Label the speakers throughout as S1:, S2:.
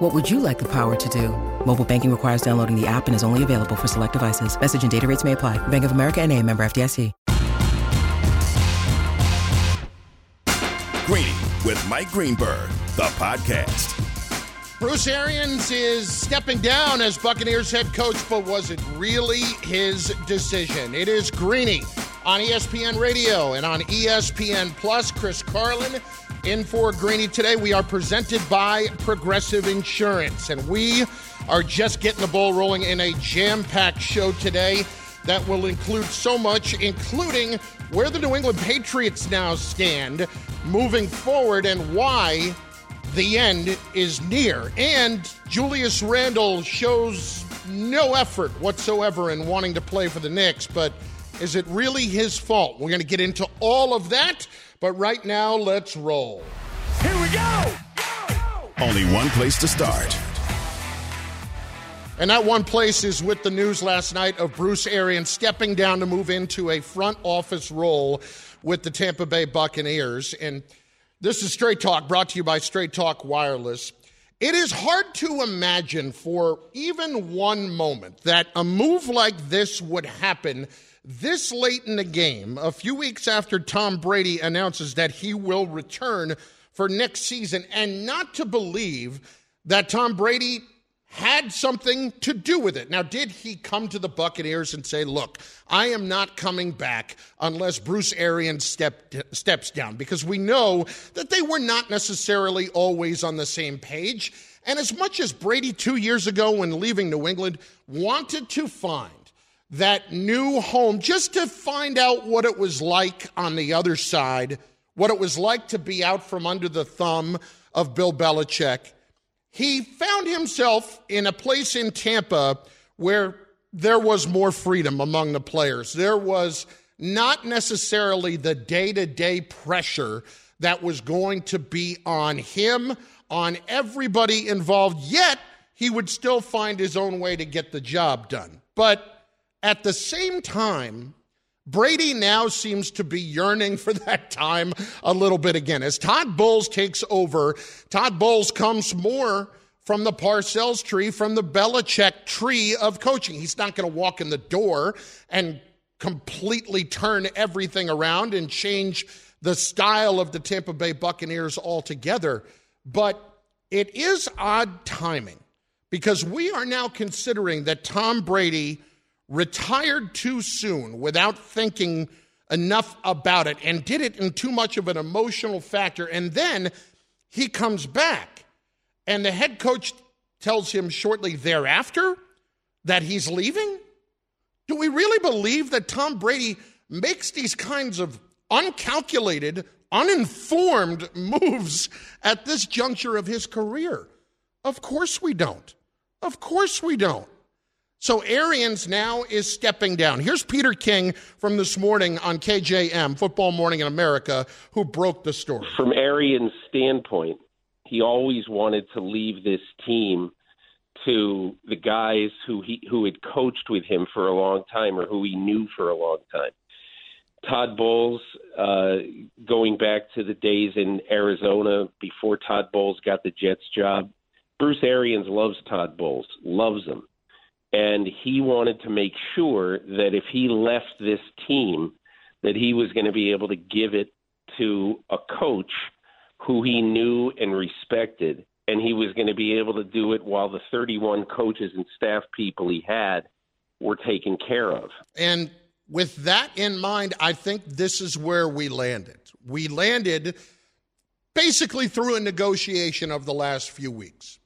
S1: What would you like the power to do? Mobile banking requires downloading the app and is only available for select devices. Message and data rates may apply. Bank of America and a member FDIC.
S2: Greeny with Mike Greenberg, the podcast.
S3: Bruce Arians is stepping down as Buccaneers head coach, but was it really his decision? It is Greeny on ESPN Radio and on ESPN Plus. Chris Carlin in for Greeny today. We are presented by Progressive Insurance, and we are just getting the ball rolling in a jam packed show today that will include so much, including where the New England Patriots now stand moving forward and why the end is near. And Julius Randle shows no effort whatsoever in wanting to play for the Knicks, but is it really his fault? We're going to get into all of that, but right now, let's roll.
S2: Here we go! Only one place to start.
S3: And that one place is with the news last night of Bruce Arians stepping down to move into a front office role with the Tampa Bay Buccaneers. And this is Straight Talk brought to you by Straight Talk Wireless. It is hard to imagine for even one moment that a move like this would happen this late in the game, a few weeks after Tom Brady announces that he will return for next season, and not to believe that Tom Brady had something to do with it. Now, did he come to the Buccaneers and say, "Look, I am not coming back unless Bruce Arians step, steps down"? Because we know that they were not necessarily always on the same page. And as much as Brady two years ago, when leaving New England, wanted to find that new home just to find out what it was like on the other side, what it was like to be out from under the thumb of Bill Belichick he found himself in a place in Tampa where there was more freedom among the players. There was not necessarily the day to day pressure that was going to be on him, on everybody involved, yet he would still find his own way to get the job done. But at the same time, Brady now seems to be yearning for that time a little bit again. As Todd Bowles takes over, Todd Bowles comes more from the Parcells tree, from the Belichick tree of coaching. He's not going to walk in the door and completely turn everything around and change the style of the Tampa Bay Buccaneers altogether. But it is odd timing because we are now considering that Tom Brady retired too soon without thinking enough about it and did it in too much of an emotional factor. And then he comes back, and the head coach tells him shortly thereafter that he's leaving. Do we really believe that Tom Brady makes these kinds of uncalculated, uninformed moves at this juncture of his career? Of course we don't. Of course we don't. So Arians now is stepping down. Here's Peter King from this morning on KJM, Football Morning in America, who broke the story.
S4: From Arians' standpoint, he always wanted to leave this team to the guys who he who had coached with him for a long time or who he knew for a long time. Todd Bowles, uh, going back to the days in Arizona before Todd Bowles got the Jets job, Bruce Arians loves Todd Bowles, loves him and he wanted to make sure that if he left this team that he was going to be able to give it to a coach who he knew and respected and he was going to be able to do it while the 31 coaches and staff people he had were taken care of.
S3: And with that in mind, I think this is where we landed. We landed basically through a negotiation of the last few weeks.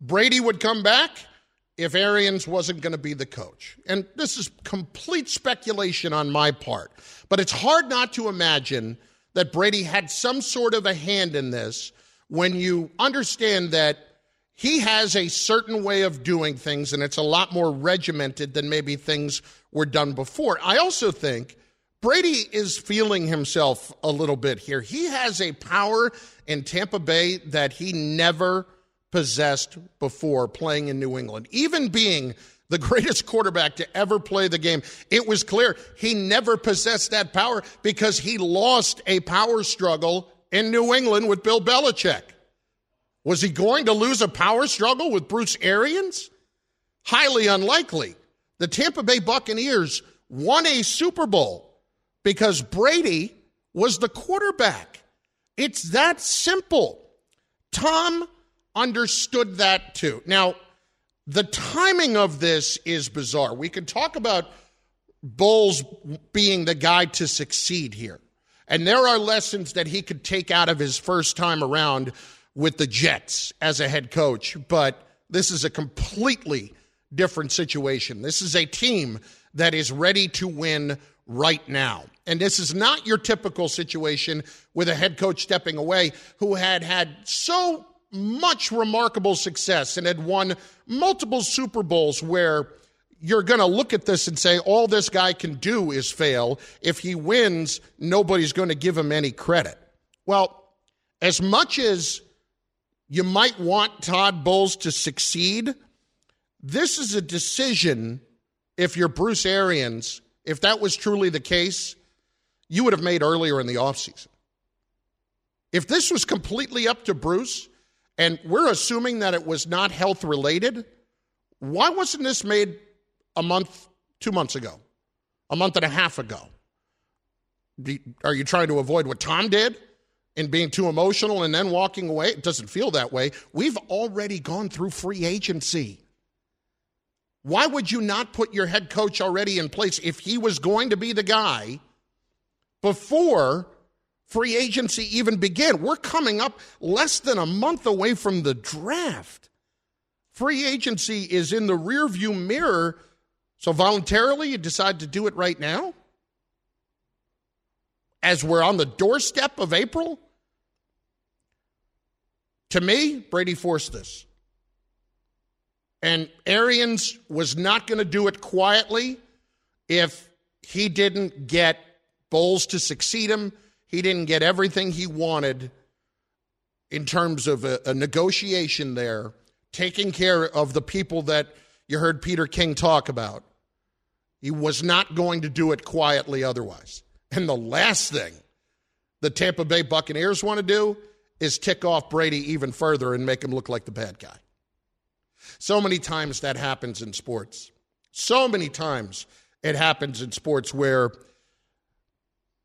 S3: Brady would come back if Arians wasn't going to be the coach. And this is complete speculation on my part, but it's hard not to imagine that Brady had some sort of a hand in this when you understand that he has a certain way of doing things and it's a lot more regimented than maybe things were done before. I also think Brady is feeling himself a little bit here. He has a power in Tampa Bay that he never possessed before playing in New England. Even being the greatest quarterback to ever play the game, it was clear he never possessed that power because he lost a power struggle in New England with Bill Belichick. Was he going to lose a power struggle with Bruce Arians? Highly unlikely. The Tampa Bay Buccaneers won a Super Bowl because Brady was the quarterback. It's that simple. Tom understood that too. Now, the timing of this is bizarre. We could talk about Bowles being the guy to succeed here. And there are lessons that he could take out of his first time around with the Jets as a head coach, but this is a completely different situation. This is a team that is ready to win right now. And this is not your typical situation with a head coach stepping away who had had so much remarkable success and had won multiple Super Bowls where you're going to look at this and say, all this guy can do is fail. If he wins, nobody's going to give him any credit. Well, as much as you might want Todd Bowles to succeed, this is a decision, if you're Bruce Arians, if that was truly the case, you would have made earlier in the offseason. If this was completely up to Bruce, and we're assuming that it was not health related, why wasn't this made a month, two months ago, a month and a half ago? Are you trying to avoid what Tom did in being too emotional and then walking away? It doesn't feel that way. We've already gone through free agency. Why would you not put your head coach already in place if he was going to be the guy before free agency even began? We're coming up less than a month away from the draft. Free agency is in the rearview mirror. So voluntarily you decide to do it right now? As we're on the doorstep of April? To me, Brady forced this. And Arians was not going to do it quietly if he didn't get Bowles to succeed him. He didn't get everything he wanted in terms of a, a negotiation there, taking care of the people that you heard Peter King talk about. He was not going to do it quietly otherwise. And the last thing the Tampa Bay Buccaneers want to do is tick off Brady even further and make him look like the bad guy. So many times that happens in sports. So many times it happens in sports where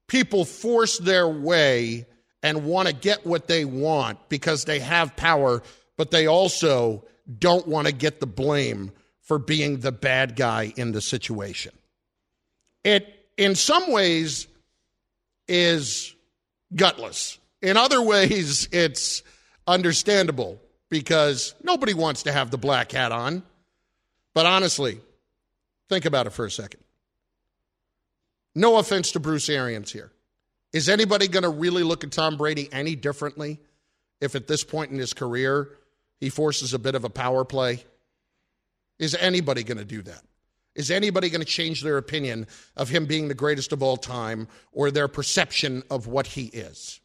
S3: people force their way and want to get what they want because they have power, but they also don't want to get the blame for being the bad guy in the situation. It, in some ways, is gutless. In other ways, it's understandable because nobody wants to have the black hat on. But honestly, think about it for a second. No offense to Bruce Arians here. Is anybody going to really look at Tom Brady any differently if at this point in his career he forces a bit of a power play? Is anybody going to do that? Is anybody going to change their opinion of him being the greatest of all time or their perception of what he is?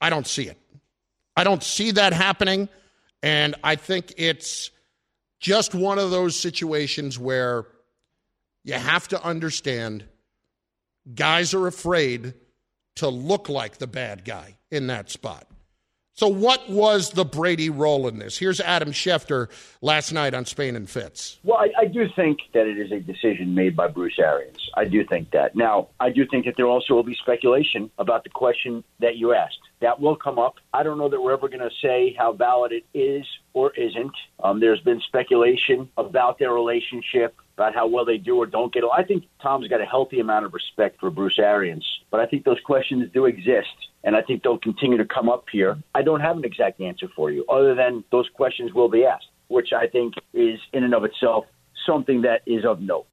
S3: I don't see it. I don't see that happening. And I think it's just one of those situations where you have to understand guys are afraid to look like the bad guy in that spot. So, what was the Brady role in this? Here's Adam Schefter last night on Spain and Fitz.
S5: Well, I, I, do think that it is a decision made by Bruce Arians. I do think that. Now, I do think that there also will be speculation about the question that you asked. That will come up. I don't know that we're ever going to say how valid it is or isn't. Um, there's been speculation about their relationship, about how well they do or don't get. Along. I think Tom's got a healthy amount of respect for Bruce Arians, but I think those questions do exist, and I think they'll continue to come up here. I don't have an exact answer for you, other than those questions will be asked, which I think is in and of itself something that is of note.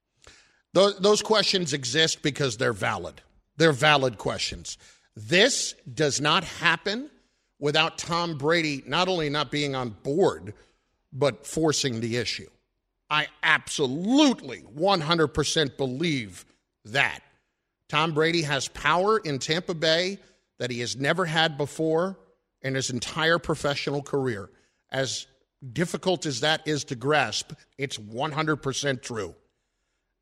S3: Those questions exist because they're valid. They're valid questions. This does not happen without Tom Brady not only not being on board, but forcing the issue. I absolutely 100% believe that. Tom Brady has power in Tampa Bay that he has never had before in his entire professional career. As difficult as that is to grasp, it's 100% true.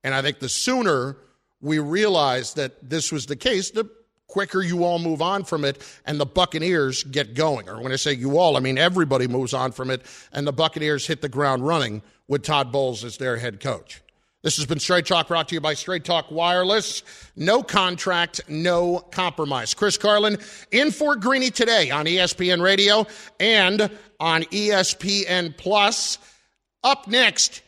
S3: And I think the sooner we realize that this was the case, the quicker you all move on from it and the Buccaneers get going. Or when I say you all, I mean everybody moves on from it and the Buccaneers hit the ground running with Todd Bowles as their head coach. This has been Straight Talk brought to you by Straight Talk Wireless. No contract, no compromise. Chris Carlin in for Greeny today on ESPN Radio and on ESPN Plus. Up next,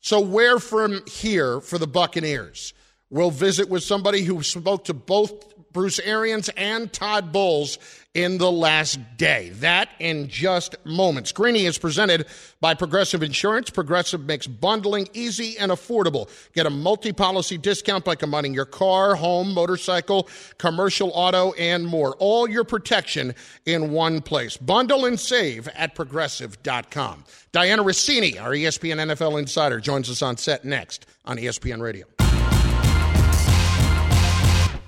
S3: so where from here for the Buccaneers? We'll visit with somebody who spoke to both Bruce Arians and Todd Bowles in the last day. That in just moments. Greeny is presented by Progressive Insurance. Progressive makes bundling easy and affordable. Get a multi policy discount by combining your car, home, motorcycle, commercial auto, and more. All your protection in one place. Bundle and save at progressive.com. Dianna Russini, our ESPN NFL insider, joins us on set next on ESPN Radio.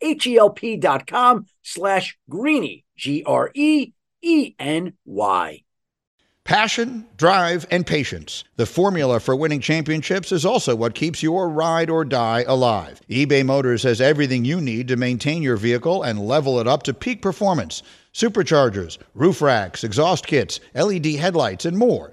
S6: H-E-L-P dot com slash greeny, G-R-E-E-N-Y.
S7: Passion, drive, and patience. The formula for winning championships is also what keeps your ride or die alive. eBay Motors has everything you need to maintain your vehicle and level it up to peak performance. Superchargers, roof racks, exhaust kits, LED headlights, and more.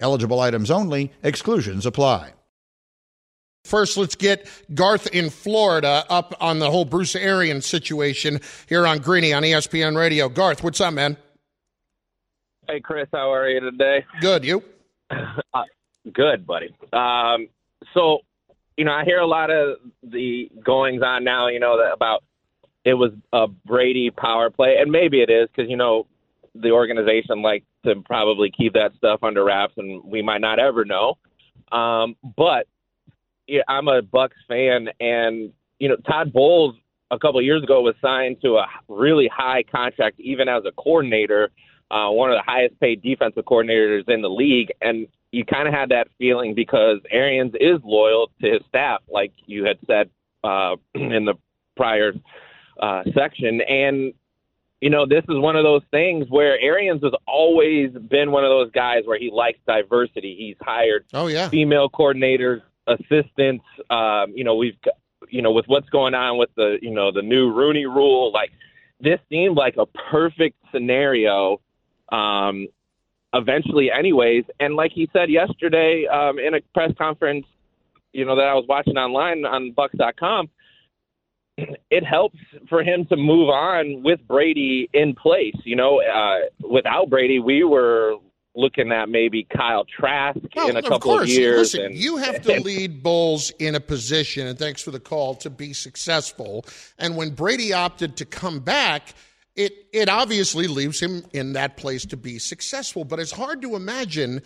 S7: Eligible items only, exclusions apply.
S3: First, let's get Garth in Florida up on the whole Bruce Arians situation here on Greeny on ESPN Radio. Garth, what's up, man?
S8: Hey, Chris, how are you today?
S3: Good, you?
S8: Uh, good, buddy. Um, so, you know, I hear a lot of the goings on now, you know, that about it was a Brady power play, and maybe it is because, you know, the organization like to probably keep that stuff under wraps, and we might not ever know. Um, but yeah, I'm a Bucs fan, and you know Todd Bowles a couple years ago was signed to a really high contract, even as a coordinator, uh, one of the highest paid defensive coordinators in the league, and you kind of had that feeling because Arians is loyal to his staff, like you had said uh, in the prior uh, section, and you know, this is one of those things where Arians has always been one of those guys where he likes diversity. He's hired
S3: oh yeah
S8: female coordinators, assistants. Um, you know, we've you know with what's going on with the you know the new Rooney Rule, like this seemed like a perfect scenario. Um, eventually, anyways, and like he said yesterday um, in a press conference, you know that I was watching online on Bucs.com it helps for him to move on with Brady in place. You know, uh, without Brady, we were looking at maybe Kyle Trask well, in a couple
S3: of,
S8: of years.
S3: Listen, and, you have to lead Bowles in a position, and thanks for the call, to be successful. And when Brady opted to come back, it it obviously leaves him in that place to be successful. But it's hard to imagine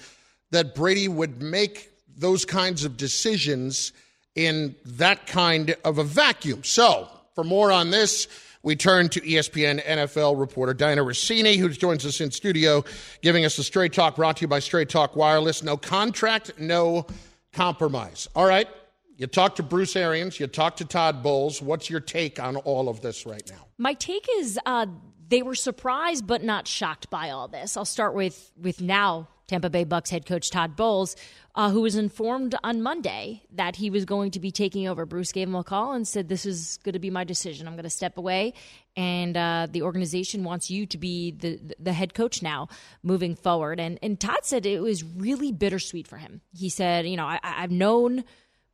S3: that Brady would make those kinds of decisions – in that kind of a vacuum. So, for more on this, we turn to ESPN NFL reporter Dianna Russini, who joins us in studio, giving us the Straight Talk brought to you by Straight Talk Wireless. No contract, no compromise. All right. You talked to Bruce Arians, you talked to Todd Bowles. What's your take on all of this right now?
S9: My take is uh, they were surprised but not shocked by all this. I'll start with with now Tampa Bay Bucs head coach Todd Bowles, uh, who was informed on Monday that he was going to be taking over. Bruce gave him a call and said, "This is going to be my decision. I'm going to step away, and uh, the organization wants you to be the the head coach now, moving forward." And and Todd said it was really bittersweet for him. He said, "You know, I, I've known."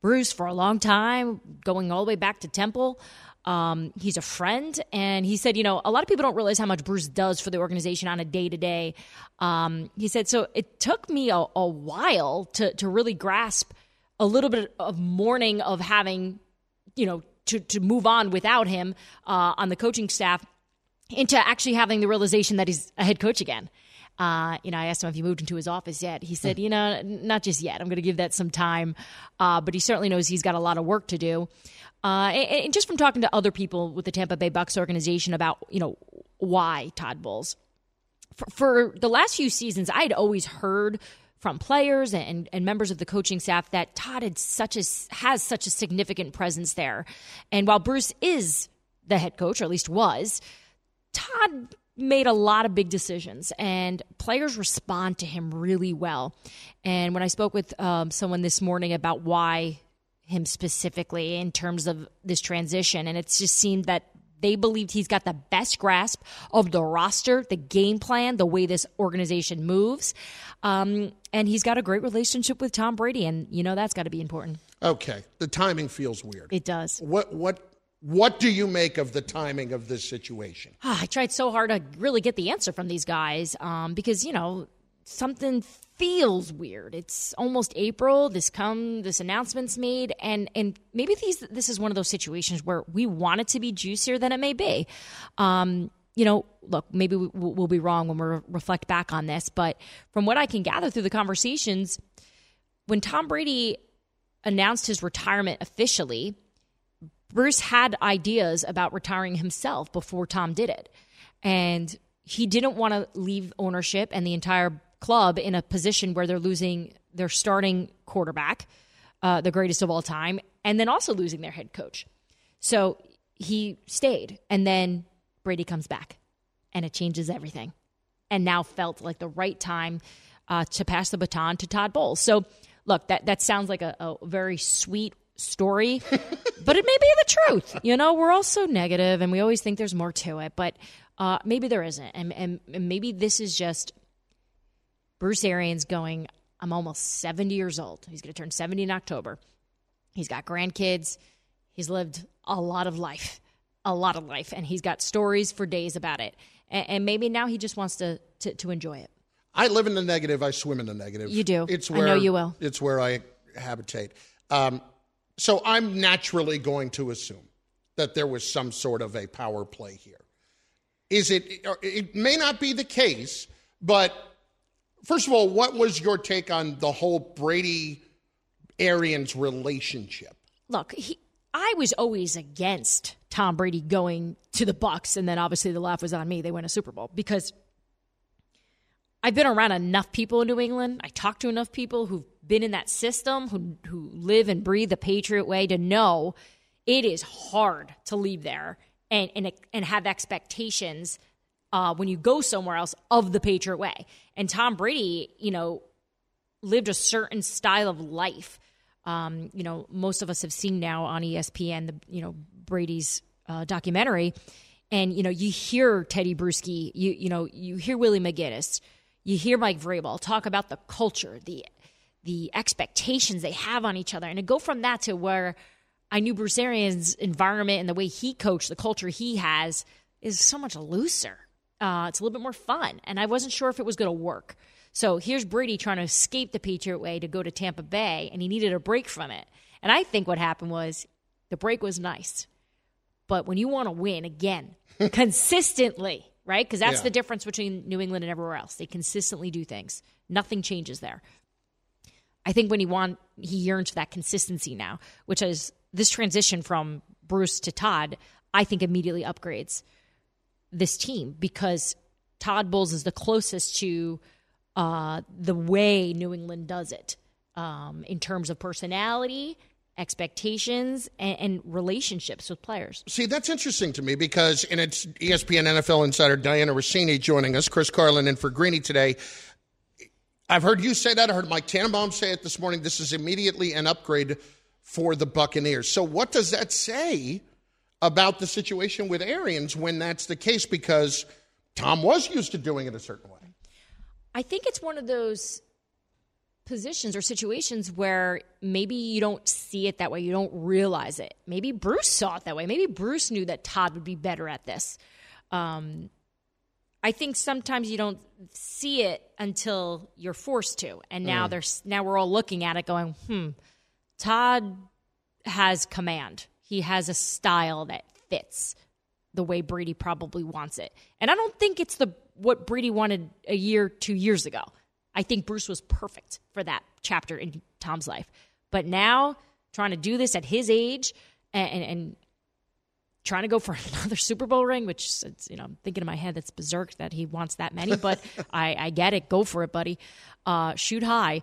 S9: Bruce for a long time, going all the way back to Temple. Um, he's a friend, and he said, you know, a lot of people don't realize how much Bruce does for the organization on a day to day. He said, so it took me a, a while to to really grasp a little bit of mourning of having, you know, to to move on without him uh, on the coaching staff, into actually having the realization that he's a head coach again. Uh, you know, I asked him if he moved into his office yet. He said, you know, not just yet. I'm going to give that some time. Uh, but he certainly knows he's got a lot of work to do. Uh, and, and just from talking to other people with the Tampa Bay Bucs organization about, you know, why Todd Bowles. For, for the last few seasons, I had always heard from players and, and members of the coaching staff that Todd had such a, has such a significant presence there. And while Bruce is the head coach, or at least was, Todd made a lot of big decisions and players respond to him really well. And when I spoke with um, someone this morning about why him specifically in terms of this transition, and it just seemed that they believed he's got the best grasp of the roster, the game plan, the way this organization moves. Um, and he's got a great relationship with Tom Brady, and you know that's got to be important.
S3: Okay, the timing feels weird.
S9: It does.
S3: What what what do you make of the timing of this situation?
S9: I tried so hard to really get the answer from these guys um, because you know something feels weird. It's almost April. This come this announcement's made, and and maybe these this is one of those situations where we want it to be juicier than it may be. Um, you know, look, maybe we, we'll be wrong when we reflect back on this, but from what I can gather through the conversations, when Tom Brady announced his retirement officially, Bruce had ideas about retiring himself before Tom did it. And he didn't want to leave ownership and the entire club in a position where they're losing their starting quarterback, uh, the greatest of all time, and then also losing their head coach. So he stayed. And then Brady comes back and it changes everything. And now felt like the right time uh, to pass the baton to Todd Bowles. So, look, that, that sounds like a, a very sweet story, but it may be the truth. You know, we're all so negative and we always think there's more to it, but uh, maybe there isn't. And, and, and maybe this is just Bruce Arians going, I'm almost 70 years old. He's going to turn 70 in October. He's got grandkids. He's lived a lot of life, a lot of life, and he's got stories for days about it. And, and maybe now he just wants to, to, to enjoy it.
S3: I live in the negative. I swim in the negative.
S9: You do.
S3: It's where I
S9: know you will.
S3: It's where I habitate. Um, so I'm naturally going to assume that there was some sort of a power play here. Is it? It may not be the case, but first of all, what was your take on the whole Brady Arians relationship?
S9: Look, he, I was always against Tom Brady going to the Bucs, and then obviously the laugh was on me. They win a Super Bowl because I've been around enough people in New England. I talked to enough people who've been in that system, who who live and breathe the Patriot way, to know it is hard to leave there and and and have expectations uh, when you go somewhere else of the Patriot way. And Tom Brady, you know, lived a certain style of life. Um, you know, most of us have seen now on ESPN the you know Brady's uh, documentary, and you know you hear Tedy Bruschi, you you know you hear Willie McGinest, you hear Mike Vrabel talk about the culture, the the expectations they have on each other, and to go from that to where I knew Bruce Arians' environment and the way he coached, the culture he has, is so much looser. Uh, it's a little bit more fun, and I wasn't sure if it was going to work. So here's Brady trying to escape the Patriot way to go to Tampa Bay, and he needed a break from it. And I think what happened was the break was nice, but when you want to win again consistently, right? Because that's
S3: Yeah.
S9: the difference between New England and everywhere else. They consistently do things. Nothing changes there. I think when he want he yearns for that consistency now, which is this transition from Bruce to Todd. I think immediately upgrades this team because Todd Bowles is the closest to uh, the way New England does it um, in terms of personality, expectations, and, and, relationships with players.
S3: See, that's interesting to me because, and it's ESPN NFL insider Dianna Russini joining us, Chris Carlin, and for Greeny today. I've heard you say that. I heard Mike Tannenbaum say it this morning. This is immediately an upgrade for the Buccaneers. So, what does that say about the situation with Arians when that's the case? Because Tom was used to doing it a certain way.
S9: I think it's one of those positions or situations where maybe you don't see it that way. You don't realize it. Maybe Bruce saw it that way. Maybe Bruce knew that Todd would be better at this. Um, I think sometimes you don't see it until you're forced to, and now mm. there's now we're all looking at it, going, "Hmm, Todd has command. He has a style that fits the way Brady probably wants it." And I don't think it's the what Brady wanted a year, two years ago. I think Bruce was perfect for that chapter in Tom's life. But now, trying to do this at his age and, and, and trying to go for another Super Bowl ring, which you know, I'm thinking in my head that's berserk that he wants that many, but I, I, get it. Go for it, buddy. Uh, shoot high.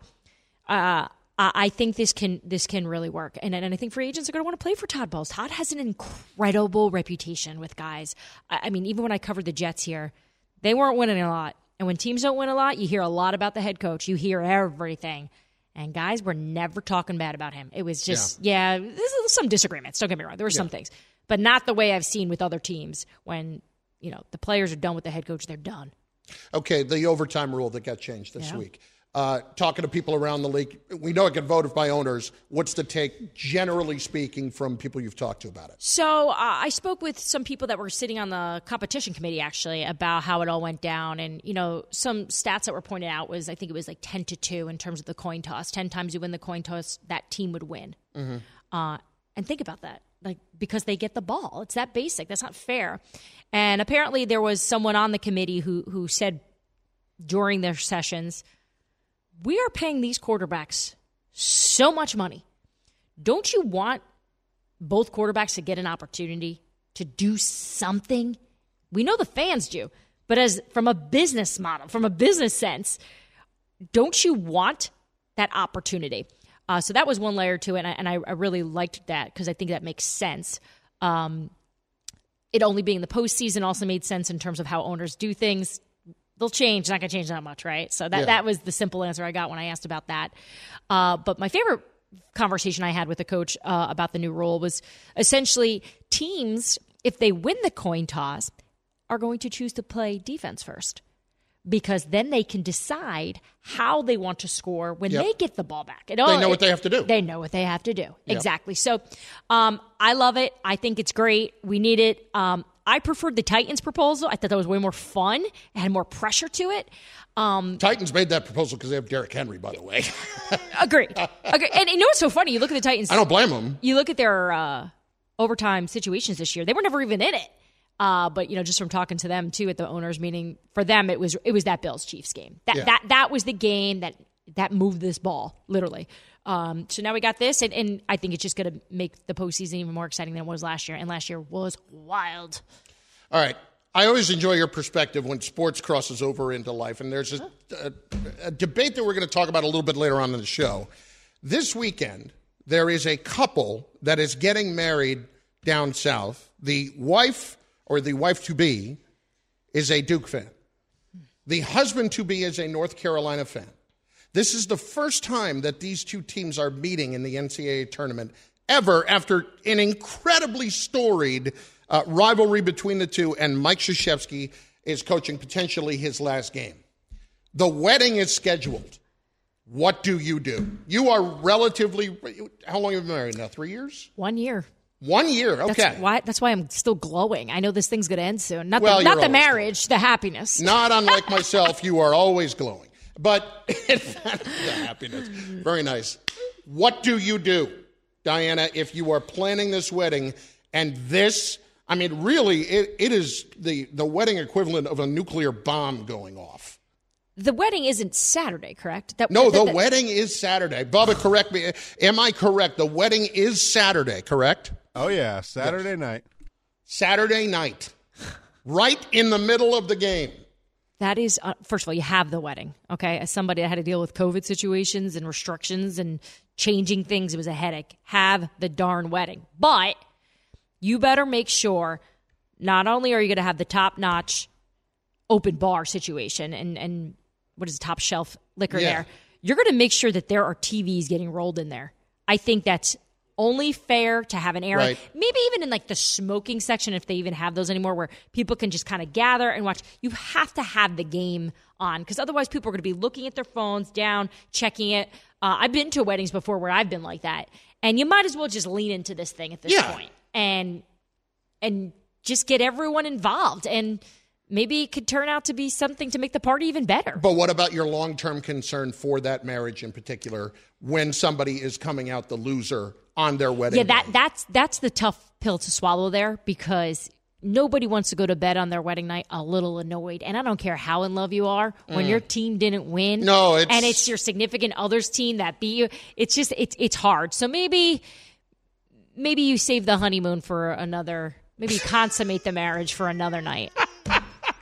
S9: Uh, I think this can this can really work, and and I think free agents are going to want to play for Todd Bowles. Todd has an incredible reputation with guys. I, I mean, even when I covered the Jets here, they weren't winning a lot. And when teams don't win a lot, you hear a lot about the head coach. You hear everything. And guys were never talking bad about him. It was just, yeah, yeah some disagreements. Don't get me wrong. There were yeah. some things, but not the way I've seen with other teams when, you know, the players are done with the head coach, they're done.
S3: Okay, the overtime rule that got changed this yeah. week uh, talking to people around the league. We know it get voted by owners. What's the take, generally speaking, from people you've talked to about it?
S9: So uh, I spoke with some people that were sitting on the competition committee actually about how it all went down, and you know some stats that were pointed out was I think it was like ten to two in terms of the coin toss. Ten times you win the coin toss, that team would win. Mm-hmm. Uh, and think about that. Like because they get the ball, it's that basic. That's not fair. And apparently, there was someone on the committee who who said during their sessions we are paying these quarterbacks so much money. Don't you want both quarterbacks to get an opportunity to do something? We know the fans do, but as from a business model, from a business sense, don't you want that opportunity? Uh, so that was one layer to it, and I, and I, I really liked that because I think that makes sense. Um, it only being the postseason also made sense in terms of how owners do things they'll change. Not going to change that much, right? So that yeah. that was the simple answer I got when I asked about that. Uh, but my favorite conversation I had with a coach uh, about the new rule was essentially teams, if they win the coin toss, are going to choose to play defense first because then they can decide how they want to score when yep. they get the ball back.
S3: It all, they know what they have to do.
S9: They know what they have to do. Yep. Exactly. So um, I love it. I think it's great. We need it. Um, I preferred the Titans proposal. I thought that was way more fun. It had more pressure to it.
S3: Um, Titans made that proposal because they have Derrick Henry, by the way.
S9: agreed. Agreed. And you know what's so funny? You look at the Titans.
S3: I don't blame them.
S9: You look at their uh, overtime situations this year. They were never even in it. Uh, but you know, just from talking to them too at the owners meeting, for them it was it was that Bills Chiefs game. That yeah. that that was the game that that moved this ball literally. Um, so now we got this, and, and I think it's just going to make the postseason even more exciting than it was last year. And last year was wild.
S3: All right. I always enjoy your perspective when sports crosses over into life. And there's a, a, a debate that we're going to talk about a little bit later on in the show. This weekend, there is a couple that is getting married down south. The wife or the wife to be is a Duke fan. The husband to be is a North Carolina fan. This is the first time that these two teams are meeting in the NCAA tournament ever after an incredibly storied uh, rivalry between the two, and Mike Krzyzewski is coaching potentially his last game. The wedding is scheduled. What do you do? You are relatively. How long have you been married now? Three years?
S9: One year.
S3: One year. Okay.
S9: That's why, that's why I'm still glowing. I know this thing's going to end soon. Not well, the, not the marriage, glowing. the happiness.
S3: Not unlike myself, you are always glowing. But the happiness. Very nice. What do you do, Dianna, if you are planning this wedding and this, I mean, really, it, it is the, the wedding equivalent of a nuclear bomb going off?
S9: The wedding isn't Saturday, correct?
S3: That, no, the, the wedding is Saturday. Bubba, correct me. Am I correct? The wedding is Saturday, correct?
S10: Oh, yeah, Saturday yes. night.
S3: Saturday night, right in the middle of the game.
S9: That is, uh, first of all, you have the wedding. Okay, as somebody that had to deal with COVID situations and restrictions and changing things, it was a headache. Have the darn wedding, but you better make sure not only are you going to have the top notch open bar situation and and what is the top shelf liquor
S3: Yeah.
S9: there, you're going to make sure that there are TVs getting rolled in there. I think that's only fair to have an area,
S3: Right.
S9: maybe even in like the smoking section, if they even have those anymore, where people can just kind of gather and watch. You have to have the game on because otherwise, people are going to be looking at their phones down, checking it. Uh, I've been to weddings before where I've been like that, and you might as well just lean into this thing at this
S3: Yeah.
S9: point and and just get everyone involved and maybe it could turn out to be something to make the party even better.
S3: But what about your long term concern for that marriage in particular when somebody is coming out the loser on their wedding?
S9: yeah, that that's that's the tough pill to swallow there because nobody wants to go to bed on their wedding night a little annoyed. And I don't care how in love you are when your team didn't win.
S3: Mm. No, it's-
S9: and it's your significant other's team that beat you. It's just it's it's hard. So maybe maybe you save the honeymoon for another. Maybe consummate the marriage for another night.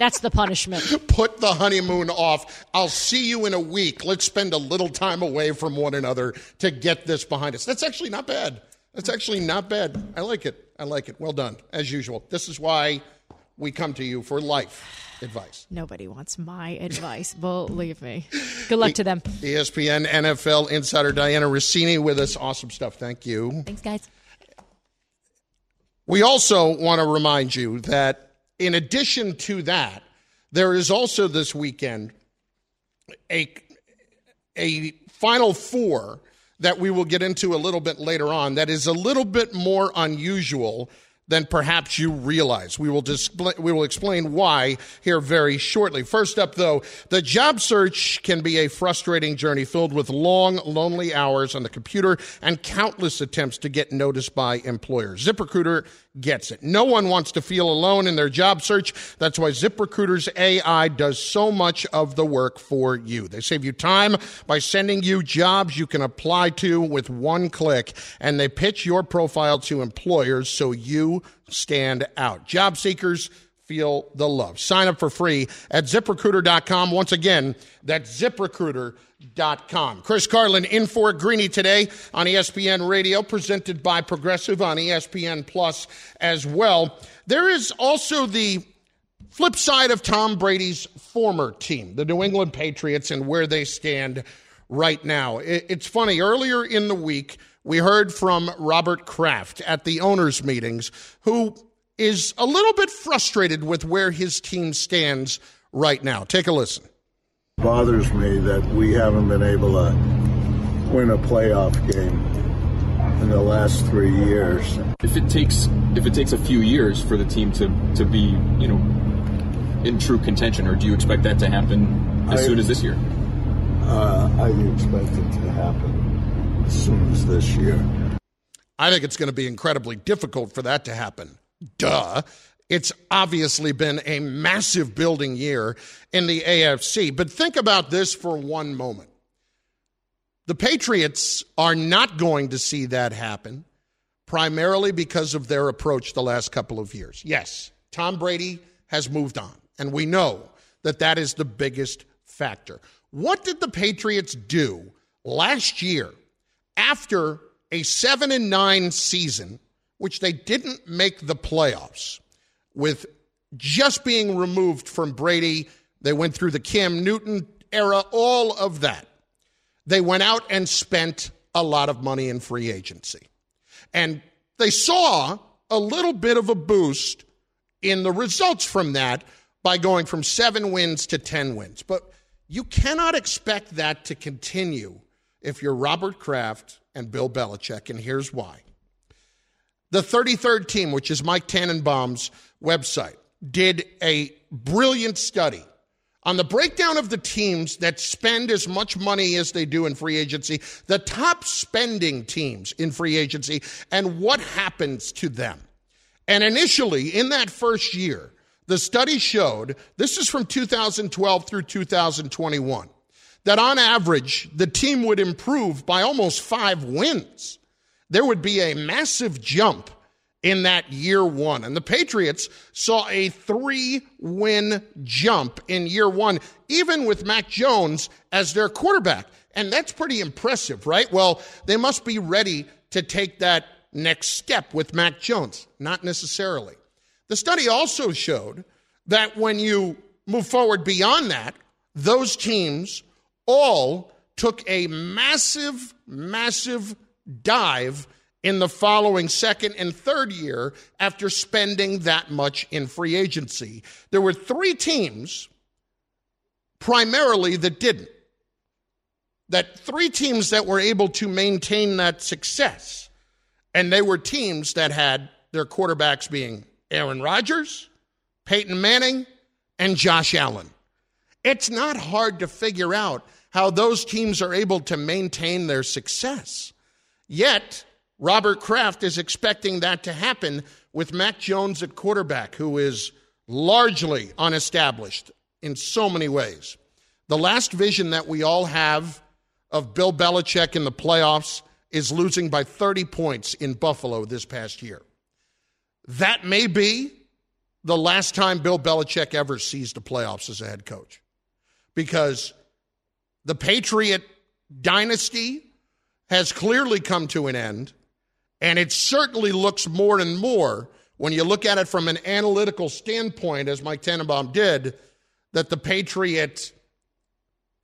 S9: That's the punishment.
S3: Put the honeymoon off. I'll see you in a week. Let's spend a little time away from one another to get this behind us. That's actually not bad. That's actually not bad. I like it. I like it. Well done, as usual. This is why we come to you for life advice.
S9: Nobody wants my advice. Believe me. Good luck to them.
S3: ESPN NFL insider Dianna Russini with us. Awesome stuff. Thank you.
S9: Thanks, guys.
S3: We also want to remind you that in addition to that, there is also this weekend a a final four that we will get into a little bit later on that is a little bit more unusual than perhaps you realize. We will display, we will explain why here very shortly. First up though, the job search can be a frustrating journey filled with long lonely hours on the computer and countless attempts to get noticed by employers. ZipRecruiter gets it. No one wants to feel alone in their job search. That's why ZipRecruiter's AI does so much of the work for you. They save you time by sending you jobs you can apply to with one click, and they pitch your profile to employers so you stand out. Job seekers feel the love. Sign up for free at ziprecruiter.com. Once again, that's ziprecruiter.com. Chris Carlin in for Greeny today on ESPN Radio, presented by Progressive on ESPN Plus as well. There is also the flip side of Tom Brady's former team, the New England Patriots, and where they stand right now. It's funny, earlier in the week, we heard from Robert Kraft at the owners' meetings, who is a little bit frustrated with where his team stands right now. Take a listen.
S10: bothers me that we haven't been able to win a playoff game in the last three years.
S11: if it takes if it takes a few years for the team to to be you know in true contention, or do you expect that to happen as
S10: I-
S11: soon as this year?
S10: Uh, I expect it to happen as soon as this year.
S3: I think it's going to be incredibly difficult for that to happen. Duh. It's obviously been a massive building year in the AFC. But think about this for one moment. The Patriots are not going to see that happen, primarily because of their approach the last couple of years. Yes, Tom Brady has moved on, and we know that that is the biggest factor. What did the Patriots do last year after a 7 and 9 season, which they didn't make the playoffs? with just being removed from Brady. They went through the Cam Newton era, all of that. They went out and spent a lot of money in free agency. And they saw a little bit of a boost in the results from that by going from seven wins to 10 wins. But you cannot expect that to continue if you're Robert Kraft and Bill Belichick, and here's why. The 33rd team, which is Mike Tannenbaum's website, did a brilliant study on the breakdown of the teams that spend as much money as they do in free agency, the top spending teams in free agency, and what happens to them. And initially, in that first year, the study showed this is from 2012 through 2021 that on average, the team would improve by almost five wins there would be a massive jump in that year one. And the Patriots saw a three win jump in year one, even with Mac Jones as their quarterback. And that's pretty impressive, right? Well, they must be ready to take that next step with Mac Jones. Not necessarily. The study also showed that when you move forward beyond that, those teams all took a massive, massive dive in the following second and third year after spending that much in free agency. There were three teams primarily that didn't. That three teams that were able to maintain that success. And they were teams that had their quarterbacks being Aaron Rodgers, Peyton Manning, and Josh Allen. It's not hard to figure out how those teams are able to maintain their success. Yet, Robert Kraft is expecting that to happen with Mac Jones at quarterback, who is largely unestablished in so many ways. The last vision that we all have of Bill Belichick in the playoffs is losing by 30 points in Buffalo this past year. That may be the last time Bill Belichick ever sees the playoffs as a head coach because the Patriot dynasty has clearly come to an end. And it certainly looks more and more, when you look at it from an analytical standpoint, as Mike Tannenbaum did, that the Patriot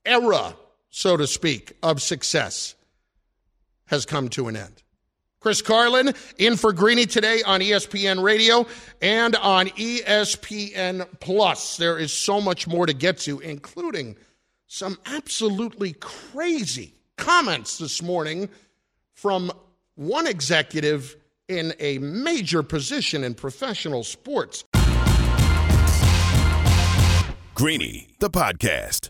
S3: era, so to speak, of success has come to an end. Chris Carlin in for Greeny today on ESPN Radio and on ESPN Plus. There is so much more to get to, including some absolutely crazy comments this morning from one executive in a major position in professional sports.
S2: Greeny, the podcast.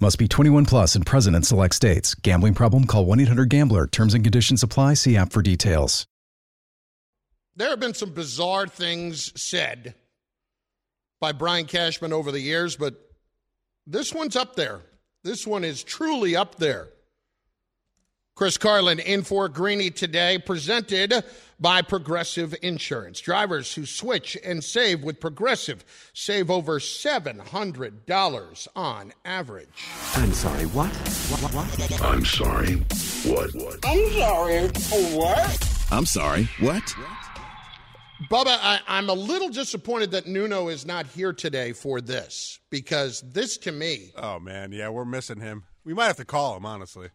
S12: Must be 21 plus and present in select states. Gambling problem? Call 1 800 GAMBLER. Terms and conditions apply. See app for details.
S3: There have been some bizarre things said by Brian Cashman over the years, but this one's up there. This one is truly up there. Chris Carlin in for Greeny today, presented by Progressive Insurance. Drivers who switch and save with Progressive save over $700 on average.
S13: I'm sorry, what? What? What? what?
S2: I'm sorry. What? What?
S14: I'm sorry. What?
S2: I'm sorry. What?
S3: Bubba, I, I'm a little disappointed that Nuno is not here today for this because this to me.
S15: Oh, man. Yeah, we're missing him. We might have to call him, honestly.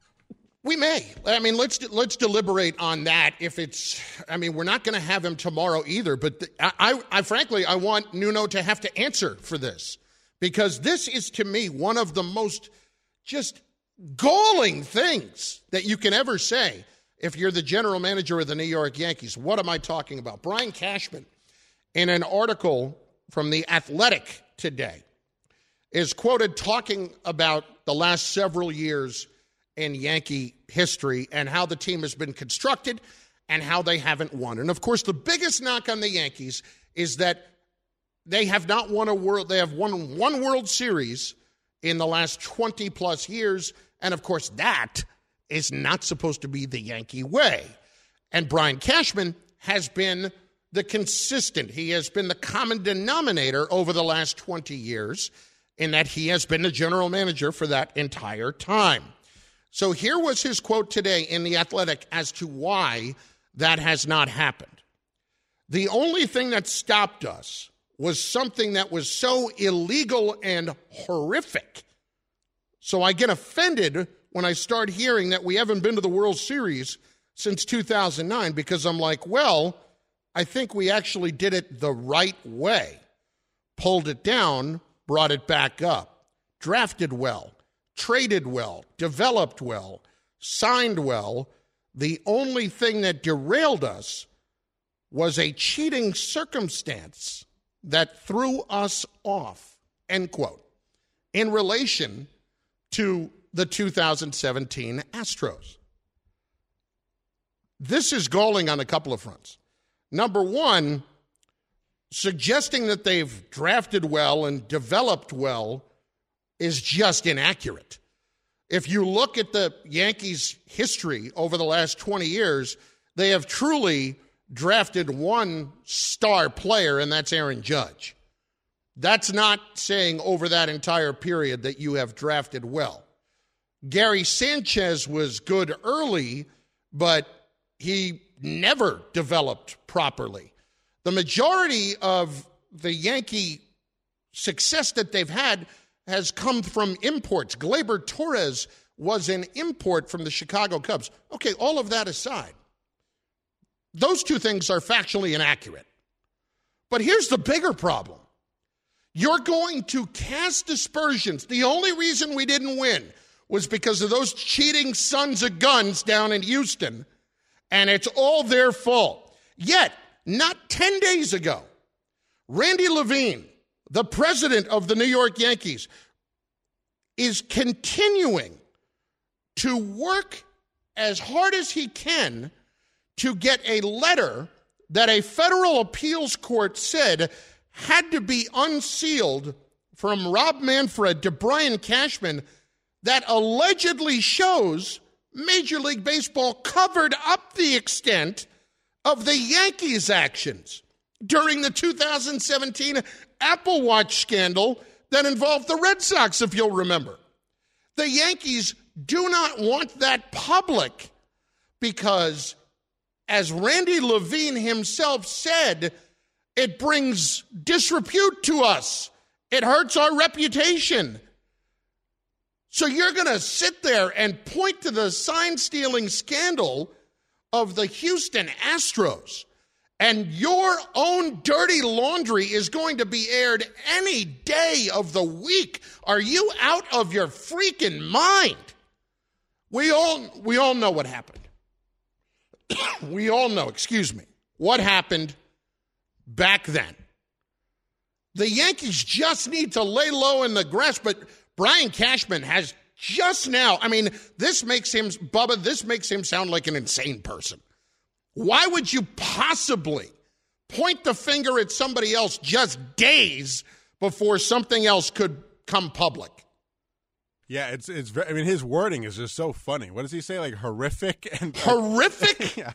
S3: We may. I mean, let's let's deliberate on that. If it's, I mean, we're not going to have him tomorrow either. But the, I, I, frankly, I want Nuno to have to answer for this because this is to me one of the most just galling things that you can ever say if you're the general manager of the New York Yankees. What am I talking about? Brian Cashman, in an article from the Athletic today, is quoted talking about the last several years in Yankee history and how the team has been constructed and how they haven't won. And of course, the biggest knock on the Yankees is that they have not won a world they have won one World Series in the last 20 plus years and of course that is not supposed to be the Yankee way. And Brian Cashman has been the consistent. He has been the common denominator over the last 20 years in that he has been the general manager for that entire time. So here was his quote today in The Athletic as to why that has not happened. The only thing that stopped us was something that was so illegal and horrific. So I get offended when I start hearing that we haven't been to the World Series since 2009 because I'm like, well, I think we actually did it the right way. Pulled it down, brought it back up, drafted well, traded well, developed well, signed well. The only thing that derailed us was a cheating circumstance that threw us off. End quote. In relation to the 2017 Astros. This is galling on a couple of fronts. Number one, suggesting that they've drafted well and developed well is just inaccurate. If you look at the Yankees' history over the last 20 years, they have truly drafted one star player, and that's Aaron Judge. That's not saying over that entire period that you have drafted well. Gary Sanchez was good early, but he never developed properly. The majority of the Yankee success that they've had has come from imports. Gleyber Torres was an import from the Chicago Cubs. Okay, all of that aside, those two things are factually inaccurate. But here's the bigger problem you're going to cast aspersions. The only reason we didn't win was because of those cheating sons of guns down in Houston, and it's all their fault. Yet, not 10 days ago, Randy Levine, the president of the New York Yankees, is continuing to work as hard as he can to get a letter that a federal appeals court said had to be unsealed from Rob Manfred to Brian Cashman that allegedly shows Major League Baseball covered up the extent of the Yankees' actions during the 2017 Apple Watch scandal that involved the Red Sox, if you'll remember. The Yankees do not want that public because, as Randy Levine himself said, it brings disrepute to us. It hurts our reputation. So you're going to sit there and point to the sign stealing scandal of the Houston Astros, and your own dirty laundry is going to be aired any day of the week. Are you out of your freaking mind? We all we all know what happened. we all know, excuse me, what happened back then. The Yankees just need to lay low in the grass, but Brian Cashman has just now, I mean, this makes him, Bubba, this makes him sound like an insane person. Why would you possibly point the finger at somebody else just days before something else could come public?
S15: Yeah, it's it's. I mean, his wording is just so funny. What does he say? Like horrific and
S3: horrific.
S15: yeah.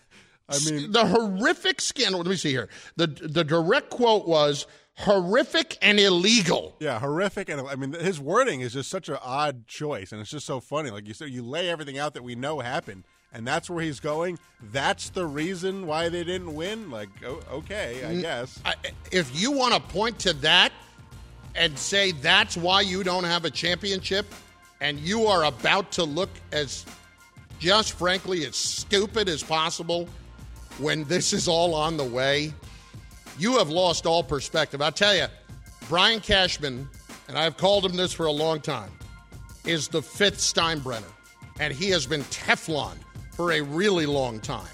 S15: I mean,
S3: the horrific scandal. Let me see here. The the direct quote was horrific and illegal.
S15: Yeah, horrific and I mean his wording is just such an odd choice, and it's just so funny. Like you said, you lay everything out that we know happened, and that's where he's going. That's the reason why they didn't win. Like, okay, I guess.
S3: If you want to point to that and say that's why you don't have a championship, and you are about to look as just frankly as stupid as possible when this is all on the way, you have lost all perspective. I tell you, Brian Cashman, and I've called him this for a long time, is the fifth Steinbrenner, and he has been Teflon for a really long time.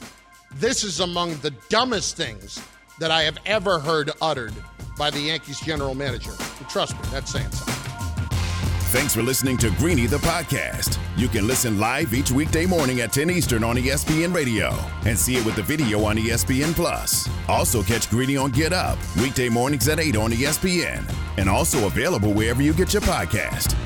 S3: This is among the dumbest things that I have ever heard uttered by the Yankees general manager. And trust me, that's saying something.
S2: Thanks for listening to Greeny the podcast. You can listen live each weekday morning at 10 Eastern on ESPN Radio and see it with the video on ESPN Plus. Also catch Greeny on Get Up weekday mornings at 8 on ESPN and also available wherever you get your podcast.